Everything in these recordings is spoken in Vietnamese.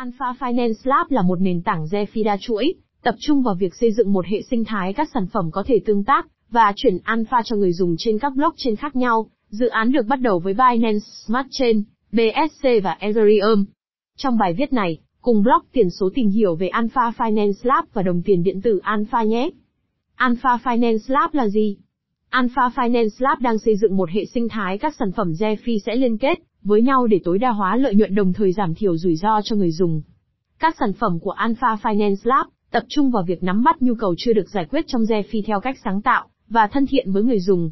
Alpha Finance Lab là một nền tảng DeFi đa chuỗi, tập trung vào việc xây dựng một hệ sinh thái các sản phẩm có thể tương tác và chuyển alpha cho người dùng trên các blockchain khác nhau. Dự án được bắt đầu với Binance Smart Chain, BSC và Ethereum. Trong bài viết này, cùng blog tiền số tìm hiểu về Alpha Finance Lab và đồng tiền điện tử Alpha nhé. Alpha Finance Lab là gì? Alpha Finance Lab đang xây dựng một hệ sinh thái các sản phẩm DeFi sẽ liên kết với nhau để tối đa hóa lợi nhuận đồng thời giảm thiểu rủi ro cho người dùng. Các sản phẩm của Alpha Finance Lab tập trung vào việc nắm bắt nhu cầu chưa được giải quyết trong DeFi theo cách sáng tạo và thân thiện với người dùng.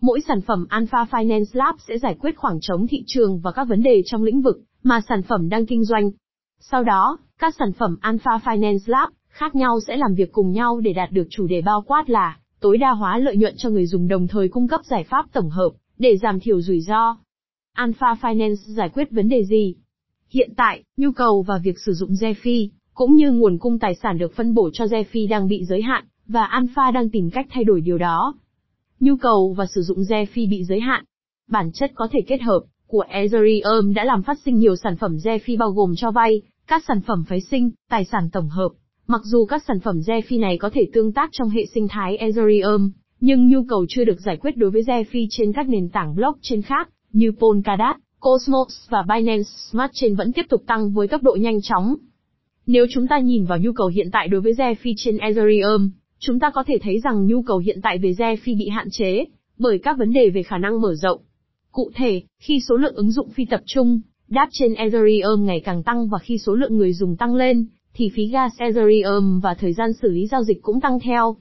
Mỗi sản phẩm Alpha Finance Lab sẽ giải quyết khoảng trống thị trường và các vấn đề trong lĩnh vực mà sản phẩm đang kinh doanh. Sau đó, các sản phẩm Alpha Finance Lab khác nhau sẽ làm việc cùng nhau để đạt được chủ đề bao quát là tối đa hóa lợi nhuận cho người dùng đồng thời cung cấp giải pháp tổng hợp để giảm thiểu rủi ro. Alpha Finance giải quyết vấn đề gì? Hiện tại, nhu cầu và việc sử dụng DeFi, cũng như nguồn cung tài sản được phân bổ cho DeFi đang bị giới hạn, và Alpha đang tìm cách thay đổi điều đó. Nhu cầu và sử dụng DeFi bị giới hạn. Bản chất có thể kết hợp của Ethereum đã làm phát sinh nhiều sản phẩm DeFi bao gồm cho vay, các sản phẩm phái sinh, tài sản tổng hợp. Mặc dù các sản phẩm DeFi này có thể tương tác trong hệ sinh thái Ethereum, nhưng nhu cầu chưa được giải quyết đối với DeFi trên các nền tảng blockchain khác, như Polkadot, Cosmos và Binance Smart Chain vẫn tiếp tục tăng với tốc độ nhanh chóng. Nếu chúng ta nhìn vào nhu cầu hiện tại đối với DeFi trên Ethereum, chúng ta có thể thấy rằng nhu cầu hiện tại về DeFi bị hạn chế bởi các vấn đề về khả năng mở rộng. Cụ thể, khi số lượng ứng dụng phi tập trung, đáp trên Ethereum ngày càng tăng và khi số lượng người dùng tăng lên, thì phí gas Ethereum và thời gian xử lý giao dịch cũng tăng theo.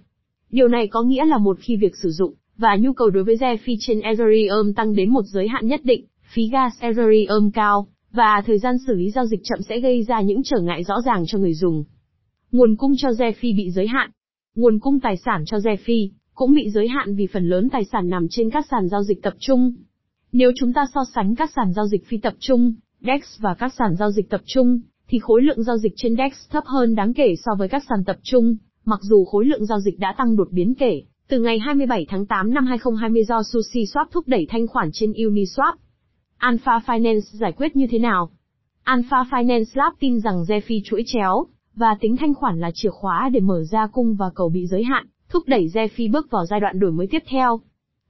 Điều này có nghĩa là một khi việc sử dụng và nhu cầu đối với DeFi trên Ethereum tăng đến một giới hạn nhất định, phí gas Ethereum cao, và thời gian xử lý giao dịch chậm sẽ gây ra những trở ngại rõ ràng cho người dùng. Nguồn cung cho DeFi bị giới hạn. Nguồn cung tài sản cho DeFi cũng bị giới hạn vì phần lớn tài sản nằm trên các sàn giao dịch tập trung. Nếu chúng ta so sánh các sàn giao dịch phi tập trung, DEX và các sàn giao dịch tập trung, thì khối lượng giao dịch trên DEX thấp hơn đáng kể so với các sàn tập trung, mặc dù khối lượng giao dịch đã tăng đột biến kể từ ngày 27 tháng 8 năm 2020 do Sushi Swap thúc đẩy thanh khoản trên Uniswap. Alpha Finance giải quyết như thế nào? Alpha Finance Lab tin rằng DeFi chuỗi chéo và tính thanh khoản là chìa khóa để mở ra cung và cầu bị giới hạn, thúc đẩy DeFi bước vào giai đoạn đổi mới tiếp theo.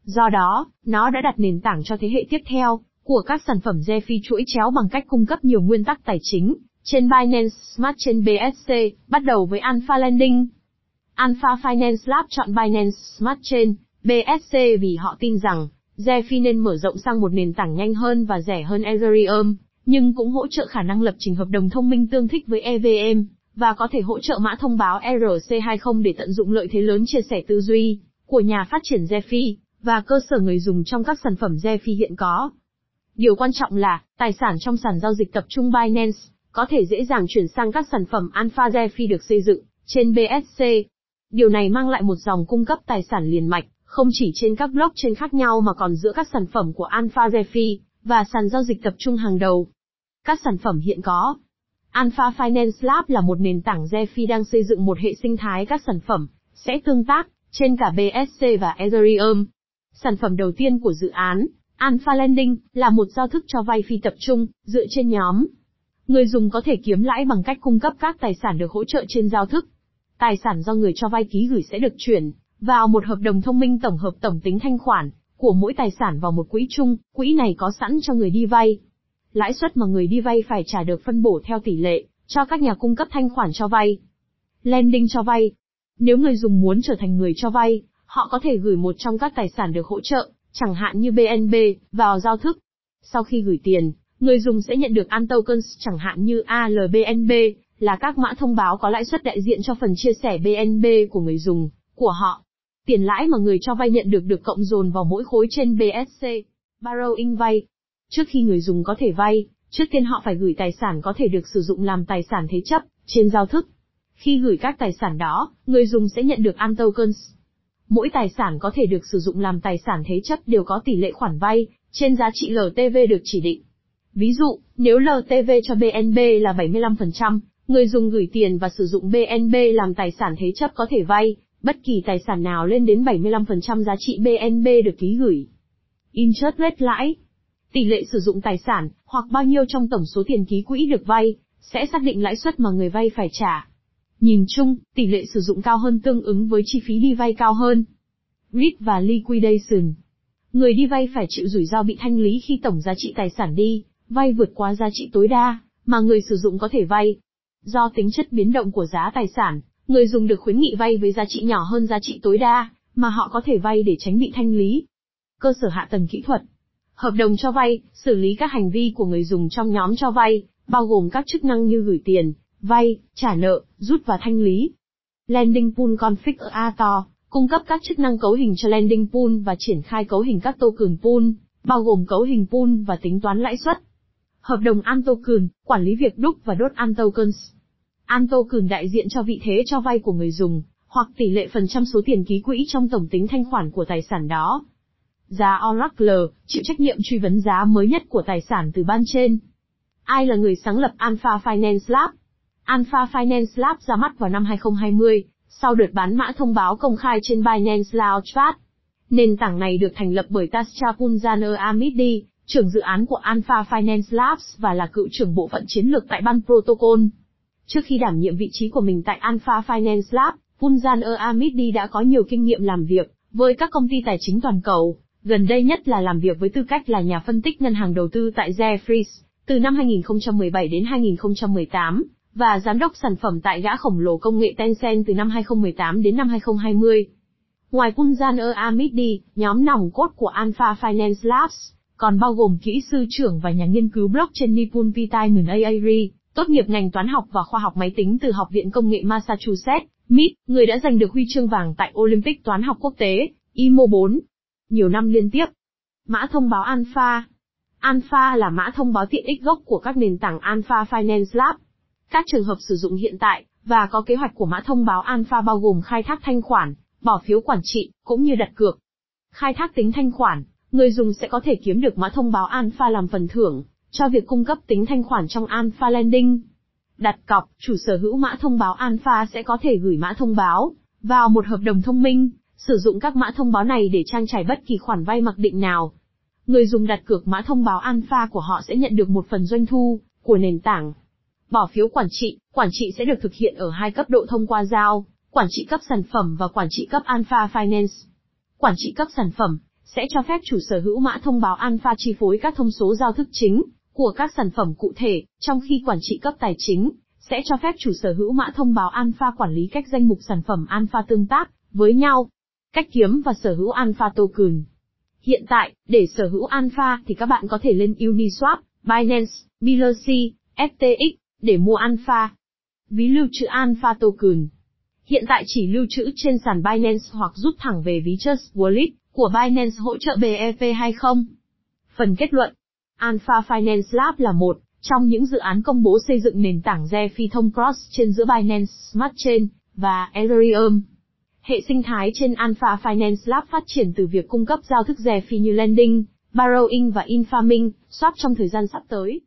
Do đó, nó đã đặt nền tảng cho thế hệ tiếp theo của các sản phẩm DeFi chuỗi chéo bằng cách cung cấp nhiều nguyên tắc tài chính trên Binance Smart Chain BSC, bắt đầu với Alpha Lending. Alpha Finance Lab chọn Binance Smart Chain, BSC vì họ tin rằng, DeFi nên mở rộng sang một nền tảng nhanh hơn và rẻ hơn Ethereum, nhưng cũng hỗ trợ khả năng lập trình hợp đồng thông minh tương thích với EVM, và có thể hỗ trợ mã thông báo ERC20 để tận dụng lợi thế lớn chia sẻ tư duy của nhà phát triển DeFi và cơ sở người dùng trong các sản phẩm DeFi hiện có. Điều quan trọng là, tài sản trong sàn giao dịch tập trung Binance có thể dễ dàng chuyển sang các sản phẩm Alpha DeFi được xây dựng trên BSC. Điều này mang lại một dòng cung cấp tài sản liền mạch, không chỉ trên các blockchain khác nhau mà còn giữa các sản phẩm của Alpha DeFi và sàn giao dịch tập trung hàng đầu. Các sản phẩm hiện có Alpha Finance Lab là một nền tảng DeFi đang xây dựng một hệ sinh thái các sản phẩm sẽ tương tác trên cả BSC và Ethereum. Sản phẩm đầu tiên của dự án, Alpha Lending, là một giao thức cho vay phi tập trung, dựa trên nhóm. Người dùng có thể kiếm lãi bằng cách cung cấp các tài sản được hỗ trợ trên giao thức. Tài sản do người cho vay ký gửi sẽ được chuyển vào một hợp đồng thông minh tổng hợp tổng tính thanh khoản của mỗi tài sản vào một quỹ chung, quỹ này có sẵn cho người đi vay. Lãi suất mà người đi vay phải trả được phân bổ theo tỷ lệ cho các nhà cung cấp thanh khoản cho vay. Lending cho vay. Nếu người dùng muốn trở thành người cho vay, họ có thể gửi một trong các tài sản được hỗ trợ, chẳng hạn như BNB, vào giao thức. Sau khi gửi tiền, người dùng sẽ nhận được AN tokens chẳng hạn như ALBNB, là các mã thông báo có lãi suất đại diện cho phần chia sẻ BNB của người dùng, của họ. Tiền lãi mà người cho vay nhận được được cộng dồn vào mỗi khối trên BSC. Borrowing vay. Trước khi người dùng có thể vay, trước tiên họ phải gửi tài sản có thể được sử dụng làm tài sản thế chấp, trên giao thức. Khi gửi các tài sản đó, người dùng sẽ nhận được AN tokens. Mỗi tài sản có thể được sử dụng làm tài sản thế chấp đều có tỷ lệ khoản vay, trên giá trị LTV được chỉ định. Ví dụ, nếu LTV cho BNB là 75%, người dùng gửi tiền và sử dụng BNB làm tài sản thế chấp có thể vay, bất kỳ tài sản nào lên đến 75% giá trị BNB được ký gửi. Interest rate lãi. Tỷ lệ sử dụng tài sản, hoặc bao nhiêu trong tổng số tiền ký quỹ được vay, sẽ xác định lãi suất mà người vay phải trả. Nhìn chung, tỷ lệ sử dụng cao hơn tương ứng với chi phí đi vay cao hơn. REIT và Liquidation Người đi vay phải chịu rủi ro bị thanh lý khi tổng giá trị tài sản đi, vay vượt quá giá trị tối đa, mà người sử dụng có thể vay. Do tính chất biến động của giá tài sản, người dùng được khuyến nghị vay với giá trị nhỏ hơn giá trị tối đa, mà họ có thể vay để tránh bị thanh lý. Cơ sở hạ tầng kỹ thuật Hợp đồng cho vay, xử lý các hành vi của người dùng trong nhóm cho vay, bao gồm các chức năng như gửi tiền, vay, trả nợ, rút và thanh lý. Lending Pool Config Ator cung cấp các chức năng cấu hình cho Lending Pool và triển khai cấu hình các token pool, bao gồm cấu hình pool và tính toán lãi suất. Hợp đồng Antoken, quản lý việc đúc và đốt Antokens. Tokens. Đại diện cho vị thế cho vay của người dùng, hoặc tỷ lệ phần trăm số tiền ký quỹ trong tổng tính thanh khoản của tài sản đó. Giá Oracle, chịu trách nhiệm truy vấn giá mới nhất của tài sản từ ban trên. Ai là người sáng lập Alpha Finance Lab? Alpha Finance Lab ra mắt vào năm 2020, sau đợt bán mã thông báo công khai trên Binance Launchpad. Nền tảng này được thành lập bởi Tascha Punjaner Amidi, trưởng dự án của Alpha Finance Labs và là cựu trưởng bộ phận chiến lược tại ban Protocol. Trước khi đảm nhiệm vị trí của mình tại Alpha Finance Lab, Punjan Amidi đã có nhiều kinh nghiệm làm việc với các công ty tài chính toàn cầu, gần đây nhất là làm việc với tư cách là nhà phân tích ngân hàng đầu tư tại Jefferies, từ năm 2017 đến 2018, và giám đốc sản phẩm tại gã khổng lồ công nghệ Tencent từ năm 2018 đến năm 2020. Ngoài Punjan Amidi, nhóm nòng cốt của Alpha Finance Labs, còn bao gồm kỹ sư trưởng và nhà nghiên cứu blockchain Nipun Pitaimun Aari, tốt nghiệp ngành toán học và khoa học máy tính từ Học viện Công nghệ Massachusetts, MIT, người đã giành được huy chương vàng tại Olympic toán học quốc tế, IMO 4, nhiều năm liên tiếp. Mã thông báo Alpha Alpha là mã thông báo tiện ích gốc của các nền tảng Alpha Finance Lab. Các trường hợp sử dụng hiện tại, và có kế hoạch của mã thông báo Alpha bao gồm khai thác thanh khoản, bỏ phiếu quản trị, cũng như đặt cược. Khai thác tính thanh khoản, người dùng sẽ có thể kiếm được mã thông báo Alpha làm phần thưởng, cho việc cung cấp tính thanh khoản trong Alpha Lending. Đặt cọc, chủ sở hữu mã thông báo Alpha sẽ có thể gửi mã thông báo vào một hợp đồng thông minh, sử dụng các mã thông báo này để trang trải bất kỳ khoản vay mặc định nào. Người dùng đặt cược mã thông báo alpha của họ sẽ nhận được một phần doanh thu của nền tảng. Bỏ phiếu quản trị, quản trị sẽ được thực hiện ở hai cấp độ thông qua giao, quản trị cấp sản phẩm và quản trị cấp Alpha Finance. Quản trị cấp sản phẩm sẽ cho phép chủ sở hữu mã thông báo Alpha chi phối các thông số giao thức chính của các sản phẩm cụ thể, trong khi quản trị cấp tài chính sẽ cho phép chủ sở hữu mã thông báo Alpha quản lý cách danh mục sản phẩm Alpha tương tác với nhau. Cách kiếm và sở hữu Alpha Token Hiện tại, để sở hữu Alpha thì các bạn có thể lên Uniswap, Binance, BLC, FTX để mua Alpha. Ví lưu trữ Alpha Token Hiện tại chỉ lưu trữ trên sàn Binance hoặc rút thẳng về ví Trust Wallet của Binance hỗ trợ BEP hay không? Phần kết luận Alpha Finance Lab là một trong những dự án công bố xây dựng nền tảng phi thông cross trên giữa Binance Smart Chain và Ethereum. Hệ sinh thái trên Alpha Finance Lab phát triển từ việc cung cấp giao thức rẻ phi như lending, borrowing và infaming, swap trong thời gian sắp tới.